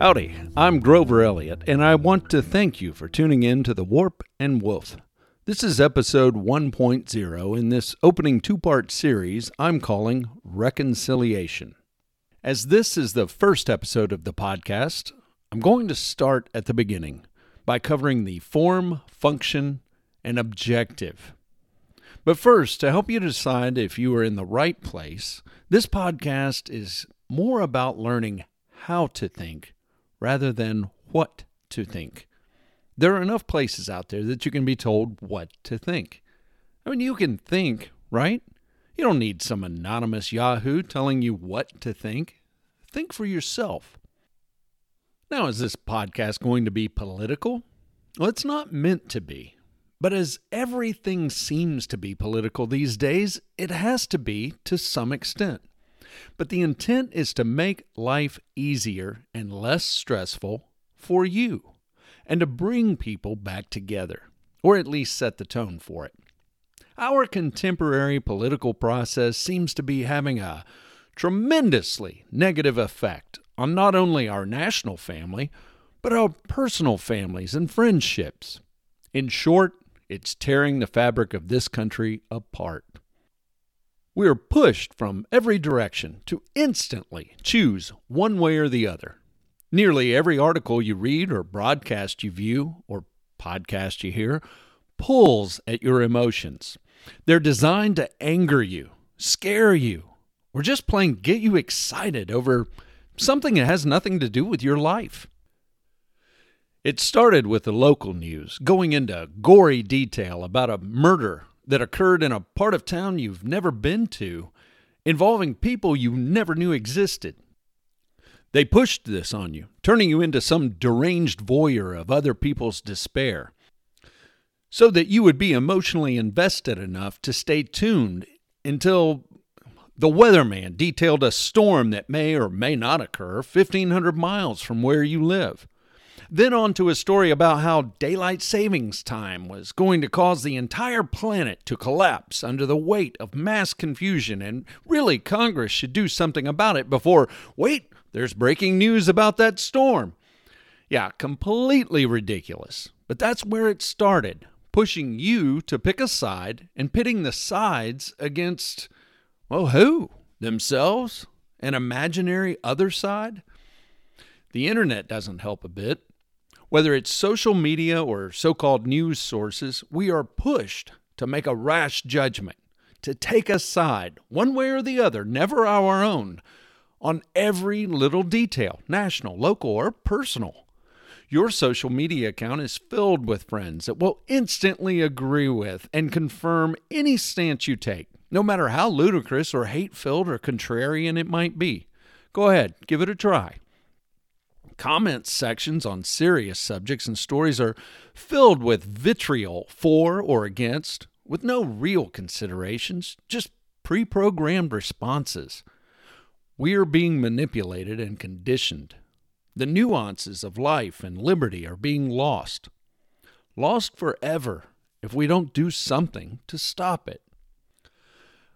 Howdy, I'm Grover Elliott, and I want to thank you for tuning in to The Warp and Woof. This is episode 1.0 in this opening two part series I'm calling Reconciliation. As this is the first episode of the podcast, I'm going to start at the beginning by covering the form, function, and objective. But first, to help you decide if you are in the right place, this podcast is more about learning how to think rather than what to think. There are enough places out there that you can be told what to think. I mean, you can think, right? You don't need some anonymous Yahoo telling you what to think. Think for yourself. Now, is this podcast going to be political? Well, it's not meant to be. But as everything seems to be political these days, it has to be to some extent. But the intent is to make life easier and less stressful for you and to bring people back together, or at least set the tone for it. Our contemporary political process seems to be having a tremendously negative effect on not only our national family, but our personal families and friendships. In short, it's tearing the fabric of this country apart. We are pushed from every direction to instantly choose one way or the other. Nearly every article you read or broadcast you view or podcast you hear pulls at your emotions. They're designed to anger you, scare you, or just plain get you excited over something that has nothing to do with your life. It started with the local news, going into gory detail about a murder that occurred in a part of town you've never been to, involving people you never knew existed. They pushed this on you, turning you into some deranged voyeur of other people's despair, so that you would be emotionally invested enough to stay tuned until the weatherman detailed a storm that may or may not occur 1,500 miles from where you live. Then on to a story about how daylight savings time was going to cause the entire planet to collapse under the weight of mass confusion, and really Congress should do something about it before, wait, there's breaking news about that storm. Yeah, completely ridiculous. But that's where it started, pushing you to pick a side and pitting the sides against, well, who? Themselves? An imaginary other side? The internet doesn't help a bit. Whether it's social media or so called news sources, we are pushed to make a rash judgment, to take a side, one way or the other, never our own, on every little detail, national, local, or personal. Your social media account is filled with friends that will instantly agree with and confirm any stance you take, no matter how ludicrous or hate filled or contrarian it might be. Go ahead, give it a try. Comment sections on serious subjects and stories are filled with vitriol for or against, with no real considerations, just pre programmed responses. We are being manipulated and conditioned. The nuances of life and liberty are being lost. Lost forever if we don't do something to stop it.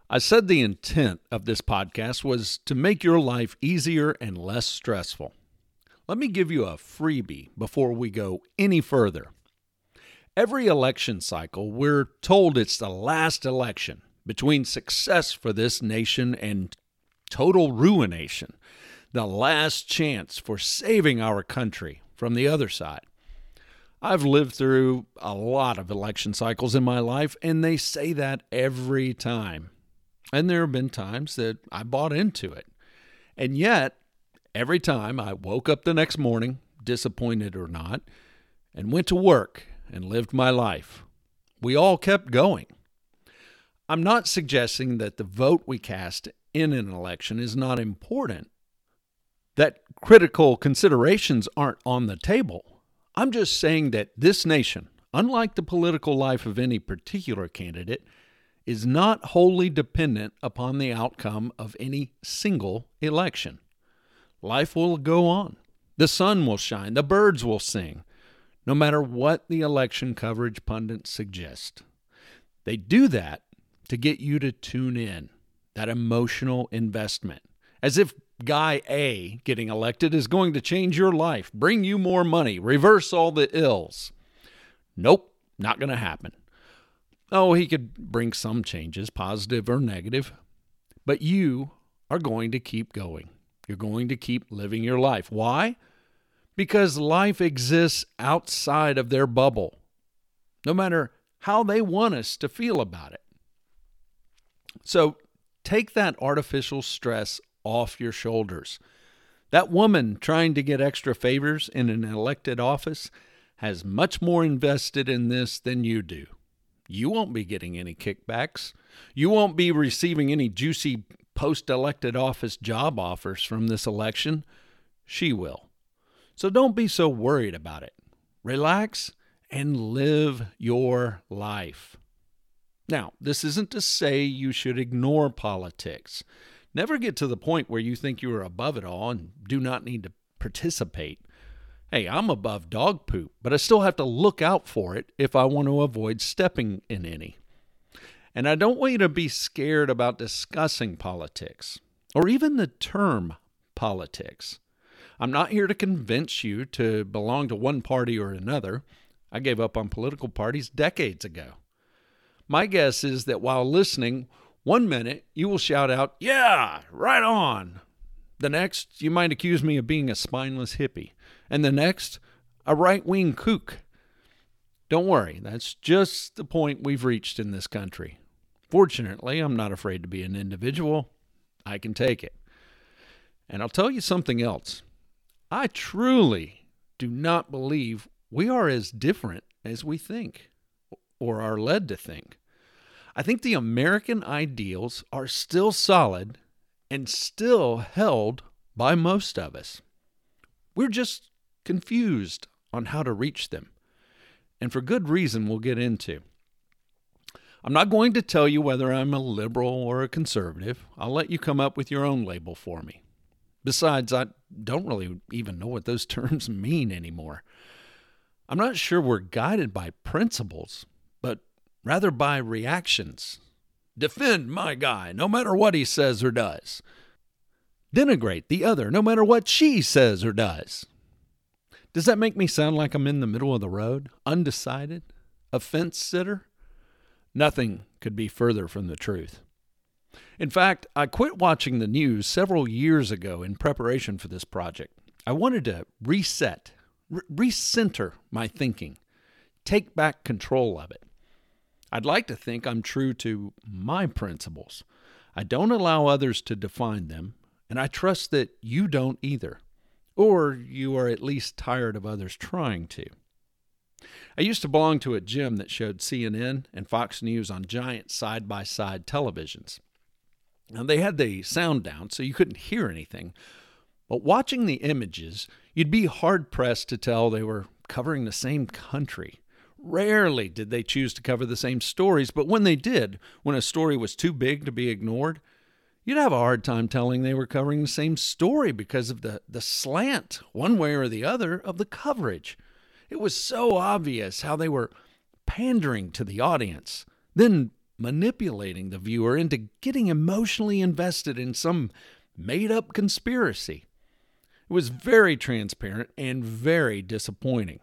I said the intent of this podcast was to make your life easier and less stressful. Let me give you a freebie before we go any further. Every election cycle, we're told it's the last election between success for this nation and total ruination, the last chance for saving our country from the other side. I've lived through a lot of election cycles in my life, and they say that every time. And there have been times that I bought into it. And yet, every time I woke up the next morning, disappointed or not, and went to work and lived my life. We all kept going. I'm not suggesting that the vote we cast in an election is not important, that critical considerations aren't on the table. I'm just saying that this nation, unlike the political life of any particular candidate, is not wholly dependent upon the outcome of any single election. Life will go on. The sun will shine. The birds will sing, no matter what the election coverage pundits suggest. They do that to get you to tune in, that emotional investment, as if guy A getting elected is going to change your life, bring you more money, reverse all the ills. Nope, not going to happen. Oh, he could bring some changes, positive or negative, but you are going to keep going. You're going to keep living your life. Why? Because life exists outside of their bubble, no matter how they want us to feel about it. So take that artificial stress off your shoulders. That woman trying to get extra favors in an elected office has much more invested in this than you do. You won't be getting any kickbacks. You won't be receiving any juicy post elected office job offers from this election. She will. So don't be so worried about it. Relax and live your life. Now, this isn't to say you should ignore politics. Never get to the point where you think you are above it all and do not need to participate. Hey, I'm above dog poop, but I still have to look out for it if I want to avoid stepping in any. And I don't want you to be scared about discussing politics or even the term politics. I'm not here to convince you to belong to one party or another. I gave up on political parties decades ago. My guess is that while listening, one minute you will shout out, Yeah, right on. The next, you might accuse me of being a spineless hippie. And the next, a right wing kook. Don't worry, that's just the point we've reached in this country. Fortunately, I'm not afraid to be an individual. I can take it. And I'll tell you something else. I truly do not believe we are as different as we think or are led to think. I think the American ideals are still solid and still held by most of us. We're just confused on how to reach them. And for good reason, we'll get into. I'm not going to tell you whether I'm a liberal or a conservative. I'll let you come up with your own label for me. Besides, I don't really even know what those terms mean anymore. I'm not sure we're guided by principles, but rather by reactions. Defend my guy, no matter what he says or does. Denigrate the other, no matter what she says or does. Does that make me sound like I'm in the middle of the road, undecided, a fence sitter? Nothing could be further from the truth. In fact, I quit watching the news several years ago in preparation for this project. I wanted to reset, re- recenter my thinking, take back control of it. I'd like to think I'm true to my principles. I don't allow others to define them, and I trust that you don't either. Or you are at least tired of others trying to. I used to belong to a gym that showed CNN and Fox News on giant side by side televisions. Now, they had the sound down, so you couldn't hear anything. But watching the images, you'd be hard pressed to tell they were covering the same country. Rarely did they choose to cover the same stories, but when they did, when a story was too big to be ignored, you'd have a hard time telling they were covering the same story because of the, the slant, one way or the other, of the coverage. It was so obvious how they were pandering to the audience, then manipulating the viewer into getting emotionally invested in some made up conspiracy. It was very transparent and very disappointing,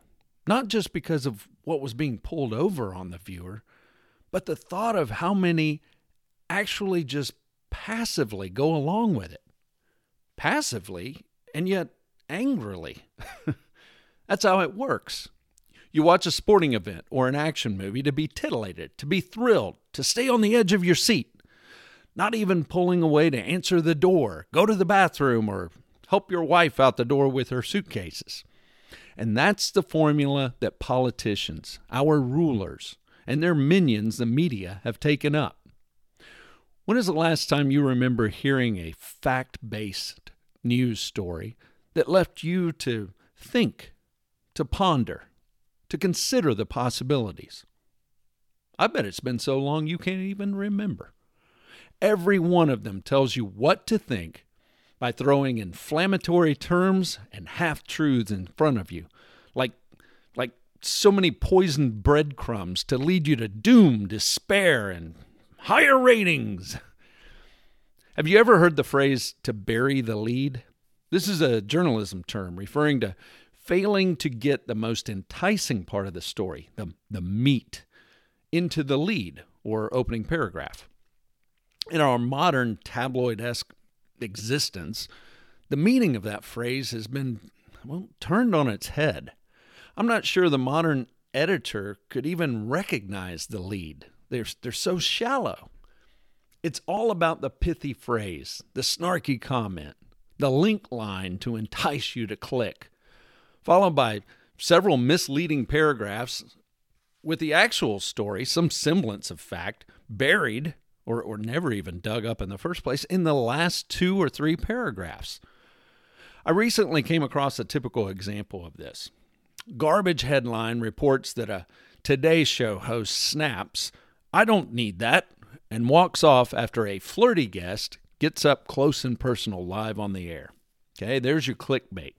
not just because of what was being pulled over on the viewer, but the thought of how many actually just passively go along with it. Passively, and yet angrily. That's how it works. You watch a sporting event or an action movie to be titillated, to be thrilled, to stay on the edge of your seat, not even pulling away to answer the door, go to the bathroom, or help your wife out the door with her suitcases. And that's the formula that politicians, our rulers, and their minions, the media, have taken up. When is the last time you remember hearing a fact based news story that left you to think to ponder, to consider the possibilities. I bet it's been so long you can't even remember. Every one of them tells you what to think by throwing inflammatory terms and half truths in front of you, like, like so many poisoned breadcrumbs to lead you to doom, despair, and higher ratings. Have you ever heard the phrase to bury the lead? This is a journalism term referring to failing to get the most enticing part of the story, the, the meat, into the lead or opening paragraph. In our modern tabloid esque existence, the meaning of that phrase has been well, turned on its head. I'm not sure the modern editor could even recognize the lead. They're, they're so shallow. It's all about the pithy phrase, the snarky comment, the link line to entice you to click, followed by several misleading paragraphs with the actual story, some semblance of fact, buried or, or never even dug up in the first place in the last two or three paragraphs. I recently came across a typical example of this. Garbage headline reports that a Today Show host snaps, I don't need that, and walks off after a flirty guest gets up close and personal live on the air. Okay, there's your clickbait.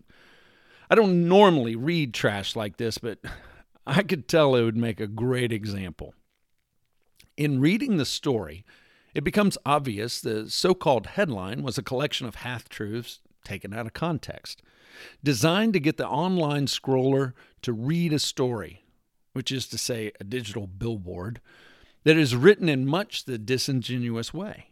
I don't normally read trash like this, but I could tell it would make a great example. In reading the story, it becomes obvious the so called headline was a collection of half truths taken out of context, designed to get the online scroller to read a story, which is to say, a digital billboard, that is written in much the disingenuous way.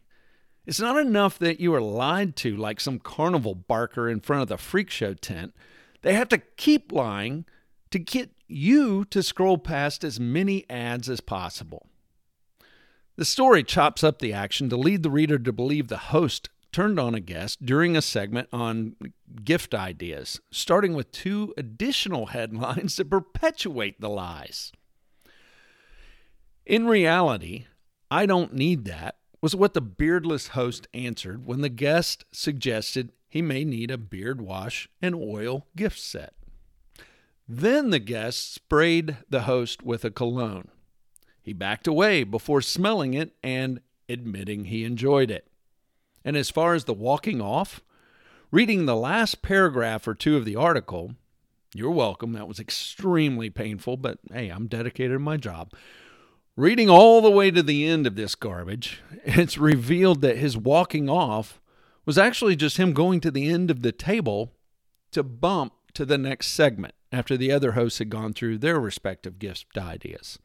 It's not enough that you are lied to like some carnival barker in front of the freak show tent. They have to keep lying to get you to scroll past as many ads as possible. The story chops up the action to lead the reader to believe the host turned on a guest during a segment on gift ideas, starting with two additional headlines that perpetuate the lies. In reality, I don't need that was what the beardless host answered when the guest suggested he may need a beard wash and oil gift set. Then the guest sprayed the host with a cologne. He backed away before smelling it and admitting he enjoyed it. And as far as the walking off, reading the last paragraph or two of the article, you're welcome. That was extremely painful, but hey, I'm dedicated to my job. Reading all the way to the end of this garbage, it's revealed that his walking off was actually just him going to the end of the table to bump to the next segment after the other hosts had gone through their respective gift ideas.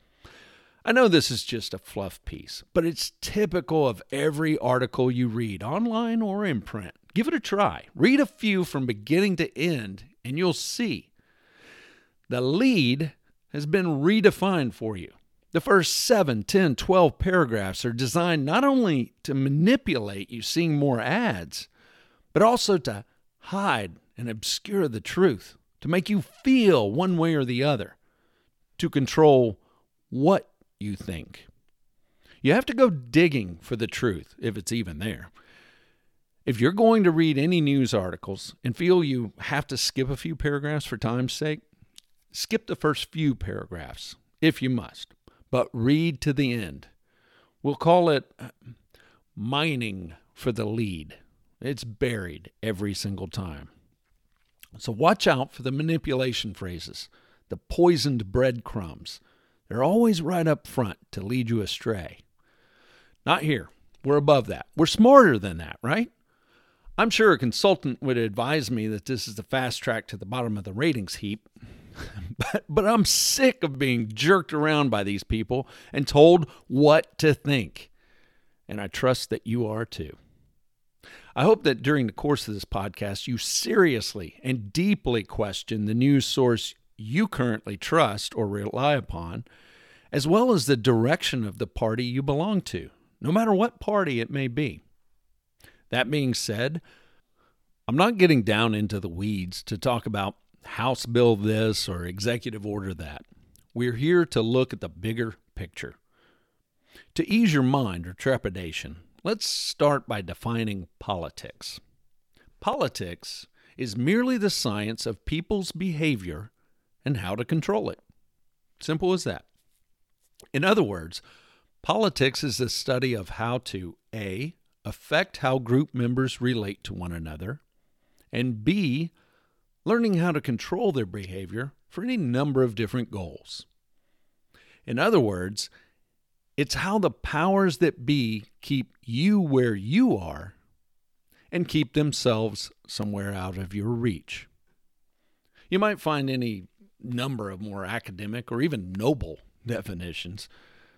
I know this is just a fluff piece, but it's typical of every article you read, online or in print. Give it a try. Read a few from beginning to end, and you'll see. The lead has been redefined for you. The first 7, 10, 12 paragraphs are designed not only to manipulate you seeing more ads, but also to hide and obscure the truth, to make you feel one way or the other, to control what you think. You have to go digging for the truth, if it's even there. If you're going to read any news articles and feel you have to skip a few paragraphs for time's sake, skip the first few paragraphs, if you must, but read to the end. We'll call it uh, mining for the lead. It's buried every single time. So watch out for the manipulation phrases, the poisoned breadcrumbs, they're always right up front to lead you astray. Not here. We're above that. We're smarter than that, right? I'm sure a consultant would advise me that this is the fast track to the bottom of the ratings heap. but, but I'm sick of being jerked around by these people and told what to think. And I trust that you are too. I hope that during the course of this podcast, you seriously and deeply question the news source you currently trust or rely upon, as well as the direction of the party you belong to, no matter what party it may be. That being said, I'm not getting down into the weeds to talk about House Bill this or Executive Order that. We're here to look at the bigger picture. To ease your mind or trepidation, let's start by defining politics. Politics is merely the science of people's behavior and how to control it. Simple as that. In other words, politics is the study of how to A. affect how group members relate to one another, and B. learning how to control their behavior for any number of different goals. In other words, it's how the powers that be keep you where you are and keep themselves somewhere out of your reach. You might find any number of more academic or even noble definitions,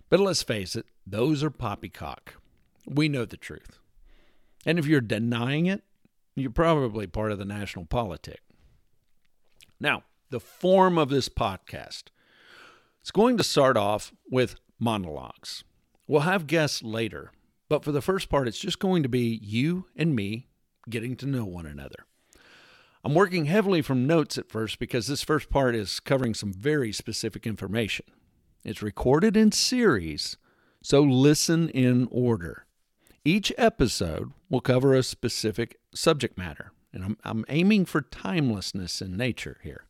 but let's face it, those are poppycock. We know the truth. And if you're denying it, you're probably part of the national politic. Now, the form of this podcast. It's going to start off with monologues. We'll have guests later, but for the first part, it's just going to be you and me getting to know one another. I'm working heavily from notes at first because this first part is covering some very specific information. It's recorded in series, so listen in order. Each episode will cover a specific subject matter, and I'm, I'm aiming for timelessness in nature here.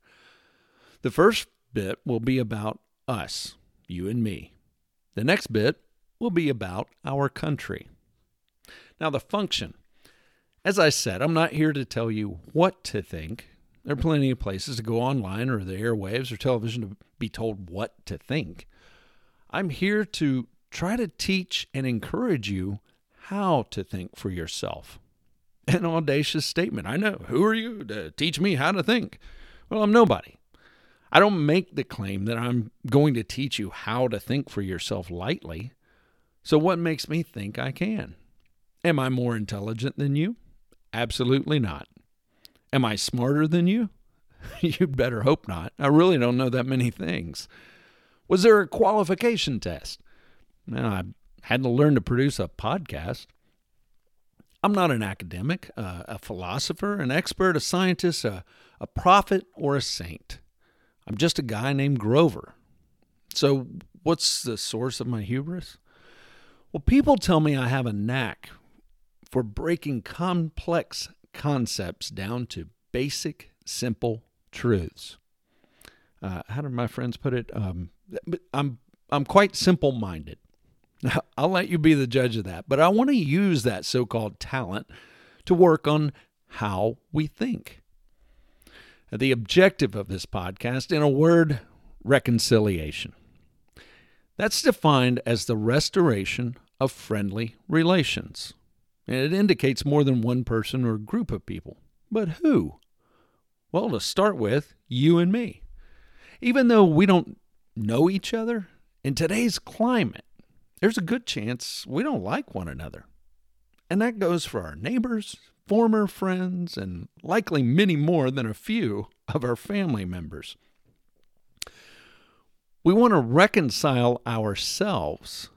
The first bit will be about us, you and me. The next bit will be about our country. Now, the function. As I said, I'm not here to tell you what to think. There are plenty of places to go online or the airwaves or television to be told what to think. I'm here to try to teach and encourage you how to think for yourself. An audacious statement. I know. Who are you to teach me how to think? Well, I'm nobody. I don't make the claim that I'm going to teach you how to think for yourself lightly. So, what makes me think I can? Am I more intelligent than you? Absolutely not. Am I smarter than you? You'd better hope not. I really don't know that many things. Was there a qualification test? Well, I had to learn to produce a podcast. I'm not an academic, uh, a philosopher, an expert, a scientist, a, a prophet, or a saint. I'm just a guy named Grover. So, what's the source of my hubris? Well, people tell me I have a knack for breaking complex concepts down to basic, simple truths. Uh, how do my friends put it? Um, I'm I'm quite simple-minded. I'll let you be the judge of that, but I want to use that so-called talent to work on how we think. The objective of this podcast, in a word, reconciliation. That's defined as the restoration of friendly relations. And it indicates more than one person or group of people. But who? Well, to start with, you and me. Even though we don't know each other, in today's climate, there's a good chance we don't like one another. And that goes for our neighbors, former friends, and likely many more than a few of our family members. We want to reconcile ourselves,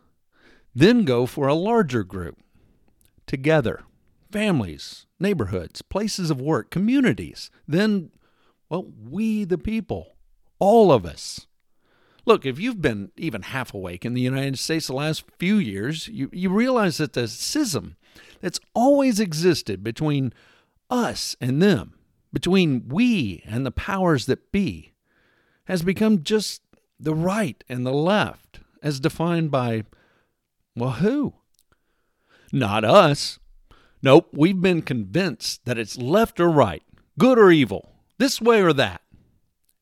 then go for a larger group together families, neighborhoods, places of work, communities. Then, well, we the people, all of us. Look, if you've been even half awake in the United States the last few years, you, you realize that the schism that's always existed between us and them, between we and the powers that be, has become just the right and the left, as defined by, well, who? Not us. Nope, we've been convinced that it's left or right, good or evil, this way or that.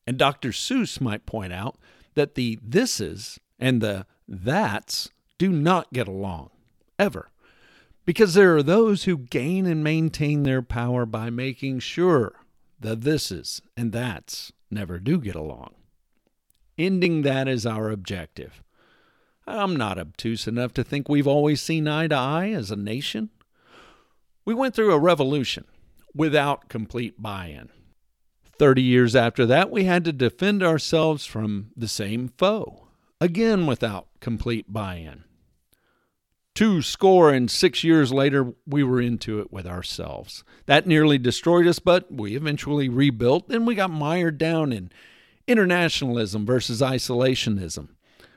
And Dr. Seuss might point out that the thises and the that's do not get along, ever. Because there are those who gain and maintain their power by making sure the thises and that's never do get along. Ending that is our objective. I'm not obtuse enough to think we've always seen eye to eye as a nation. We went through a revolution without complete buy in. Thirty years after that, we had to defend ourselves from the same foe, again without complete buy in. Two score and six years later, we were into it with ourselves. That nearly destroyed us, but we eventually rebuilt, and we got mired down in internationalism versus isolationism,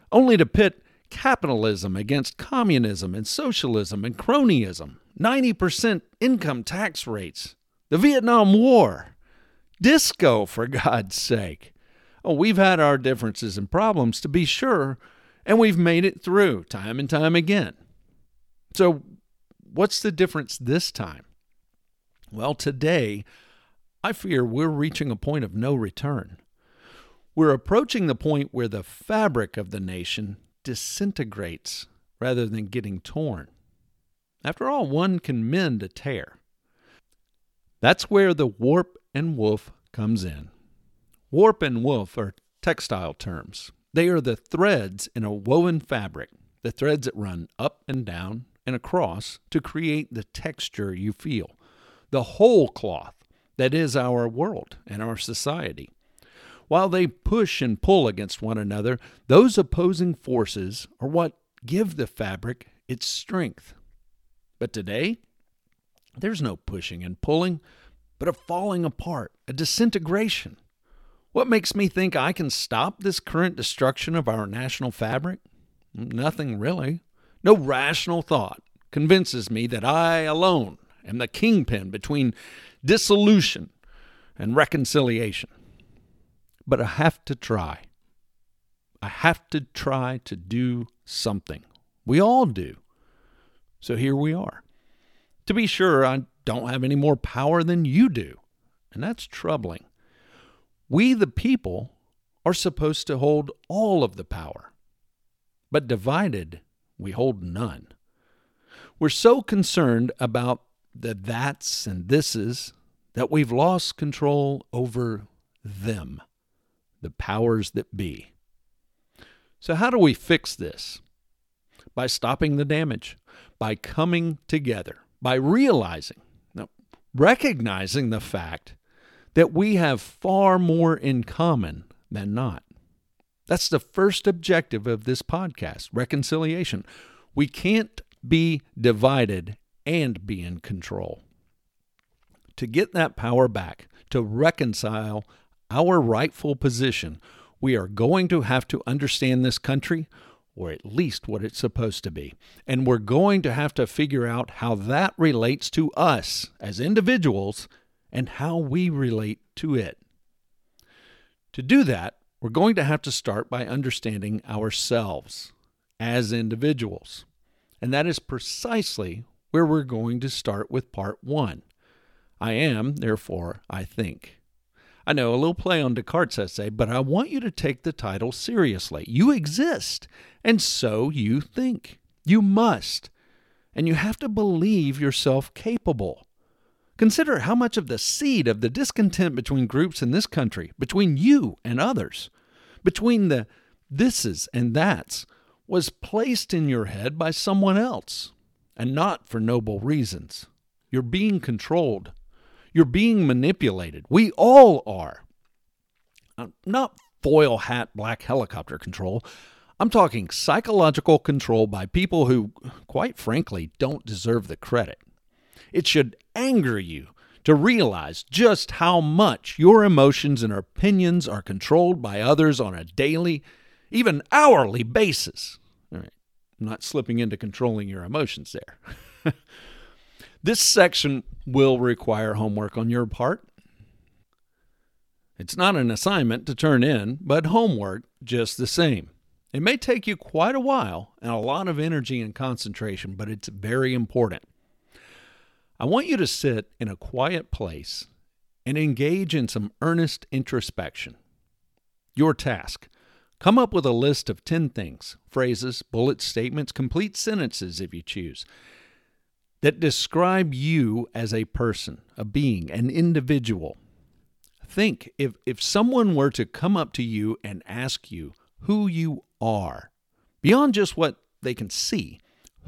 only to pit capitalism against communism and socialism and cronyism, 90% income tax rates, the Vietnam War, disco, for God's sake. Oh, we've had our differences and problems, to be sure, and we've made it through time and time again. So, what's the difference this time? Well, today, I fear we're reaching a point of no return. We're approaching the point where the fabric of the nation disintegrates rather than getting torn. After all, one can mend a tear. That's where the warp and woof comes in. Warp and woof are textile terms. They are the threads in a woven fabric, the threads that run up and down and across to create the texture you feel, the whole cloth that is our world and our society. While they push and pull against one another, those opposing forces are what give the fabric its strength. But today, there's no pushing and pulling, but a falling apart, a disintegration. What makes me think I can stop this current destruction of our national fabric? Nothing really. No rational thought convinces me that I alone am the kingpin between dissolution and reconciliation. But I have to try. I have to try to do something. We all do. So here we are. To be sure, I don't have any more power than you do, and that's troubling. We, the people, are supposed to hold all of the power, but divided, we hold none. We're so concerned about the that's and thises that we've lost control over them, the powers that be. So, how do we fix this? By stopping the damage, by coming together, by realizing, recognizing the fact that we have far more in common than not. That's the first objective of this podcast reconciliation. We can't be divided and be in control. To get that power back, to reconcile our rightful position, we are going to have to understand this country, or at least what it's supposed to be. And we're going to have to figure out how that relates to us as individuals and how we relate to it. To do that, we're going to have to start by understanding ourselves as individuals. And that is precisely where we're going to start with part one. I am, therefore, I think. I know a little play on Descartes' essay, but I want you to take the title seriously. You exist, and so you think. You must. And you have to believe yourself capable. Consider how much of the seed of the discontent between groups in this country, between you and others, between the thises and that's, was placed in your head by someone else, and not for noble reasons. You're being controlled you're being manipulated. We all are. Uh, not foil hat, black helicopter control. I'm talking psychological control by people who, quite frankly, don't deserve the credit. It should anger you to realize just how much your emotions and opinions are controlled by others on a daily, even hourly basis. All right, I'm not slipping into controlling your emotions there. This section will require homework on your part. It's not an assignment to turn in, but homework just the same. It may take you quite a while and a lot of energy and concentration, but it's very important. I want you to sit in a quiet place and engage in some earnest introspection. Your task come up with a list of 10 things, phrases, bullet statements, complete sentences if you choose, that describe you as a person, a being, an individual. Think if, if someone were to come up to you and ask you who you are, beyond just what they can see,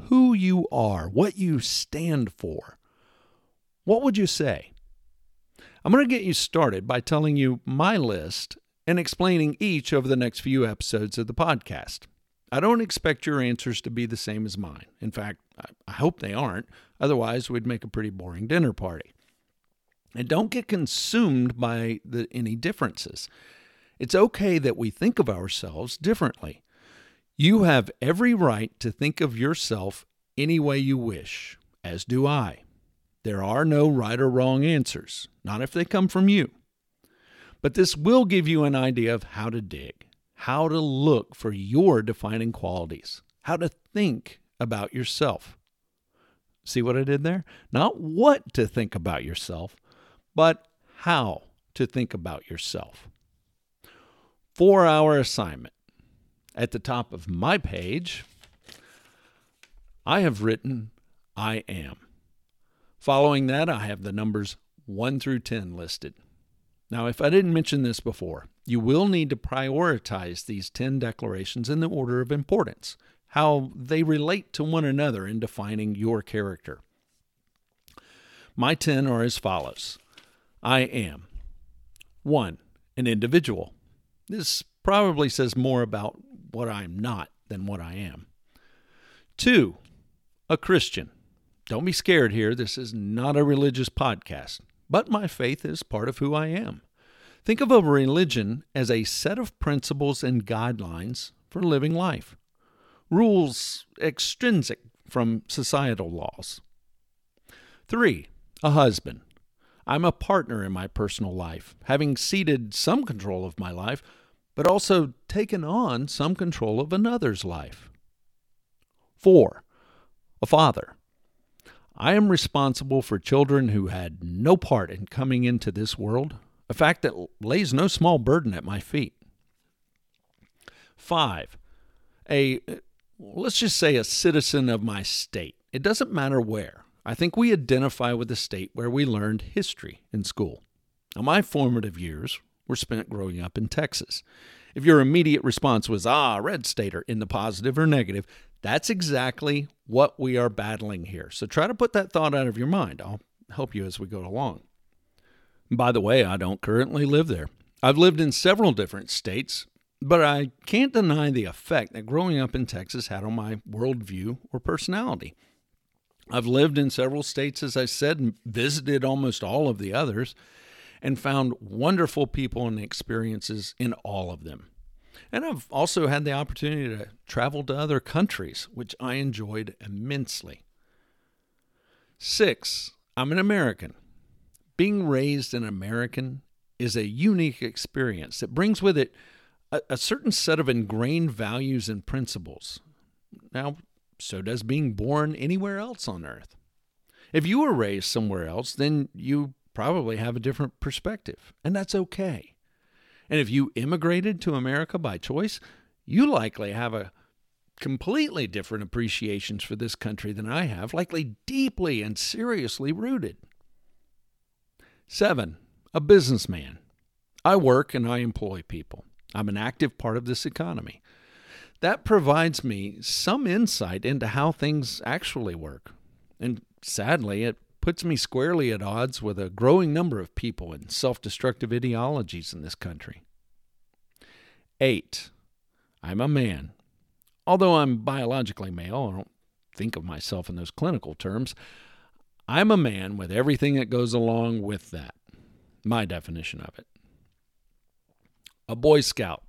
who you are, what you stand for, what would you say? I'm going to get you started by telling you my list and explaining each over the next few episodes of the podcast. I don't expect your answers to be the same as mine. In fact, I hope they aren't. Otherwise, we'd make a pretty boring dinner party. And don't get consumed by the, any differences. It's okay that we think of ourselves differently. You have every right to think of yourself any way you wish, as do I. There are no right or wrong answers, not if they come from you. But this will give you an idea of how to dig, how to look for your defining qualities, how to think about yourself. See what I did there? Not what to think about yourself, but how to think about yourself. For our assignment. At the top of my page, I have written I am. Following that, I have the numbers 1 through 10 listed. Now, if I didn't mention this before, you will need to prioritize these 10 declarations in the order of importance, how they relate to one another in defining your character. My 10 are as follows I am 1. An individual. This probably says more about what I'm not than what I am. 2. A Christian. Don't be scared here. This is not a religious podcast, but my faith is part of who I am. Think of a religion as a set of principles and guidelines for living life, rules extrinsic from societal laws. 3. A husband. I'm a partner in my personal life, having ceded some control of my life, but also taken on some control of another's life. 4. A father. I am responsible for children who had no part in coming into this world, a fact that lays no small burden at my feet. Five, a, let's just say, a citizen of my state. It doesn't matter where. I think we identify with the state where we learned history in school. Now, my formative years were spent growing up in Texas. If your immediate response was, ah, red stater, in the positive or negative, that's exactly what we are battling here. So try to put that thought out of your mind. I'll help you as we go along. By the way, I don't currently live there. I've lived in several different states, but I can't deny the effect that growing up in Texas had on my worldview or personality. I've lived in several states, as I said, and visited almost all of the others, and found wonderful people and experiences in all of them. And I've also had the opportunity to travel to other countries, which I enjoyed immensely. Six, I'm an American. Being raised an American is a unique experience that brings with it a, a certain set of ingrained values and principles. Now, so does being born anywhere else on earth. If you were raised somewhere else, then you probably have a different perspective, and that's okay. And if you immigrated to America by choice, you likely have a completely different appreciations for this country than I have, likely deeply and seriously rooted. Seven, a businessman. I work and I employ people. I'm an active part of this economy. That provides me some insight into how things actually work. And sadly, it puts me squarely at odds with a growing number of people and self destructive ideologies in this country. Eight, I'm a man. Although I'm biologically male, I don't think of myself in those clinical terms. I'm a man with everything that goes along with that. My definition of it. A Boy Scout,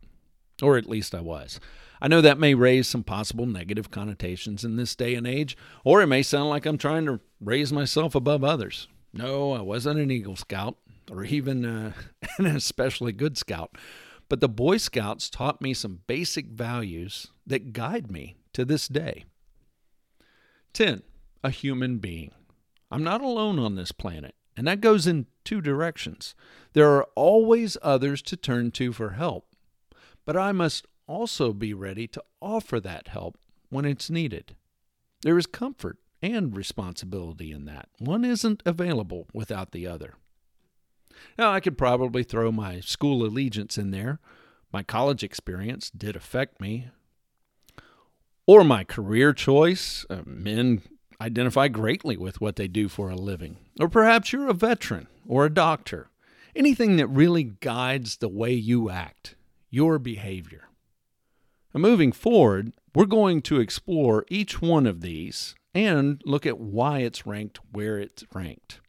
or at least I was. I know that may raise some possible negative connotations in this day and age, or it may sound like I'm trying to raise myself above others. No, I wasn't an Eagle Scout, or even uh, an especially good scout. But the Boy Scouts taught me some basic values that guide me to this day. 10. A human being. I'm not alone on this planet, and that goes in two directions. There are always others to turn to for help, but I must also be ready to offer that help when it's needed. There is comfort and responsibility in that. One isn't available without the other. Now, I could probably throw my school allegiance in there. My college experience did affect me. Or my career choice. Uh, men identify greatly with what they do for a living. Or perhaps you're a veteran or a doctor. Anything that really guides the way you act, your behavior. Now, moving forward, we're going to explore each one of these and look at why it's ranked where it's ranked.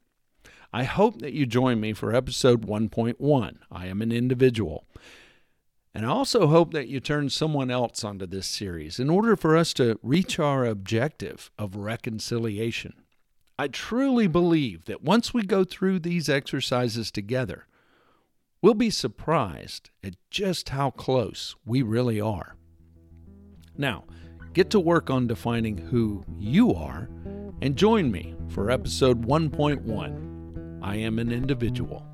I hope that you join me for episode 1.1. I am an individual. And I also hope that you turn someone else onto this series in order for us to reach our objective of reconciliation. I truly believe that once we go through these exercises together, we'll be surprised at just how close we really are. Now, get to work on defining who you are and join me for episode 1.1 I am an individual.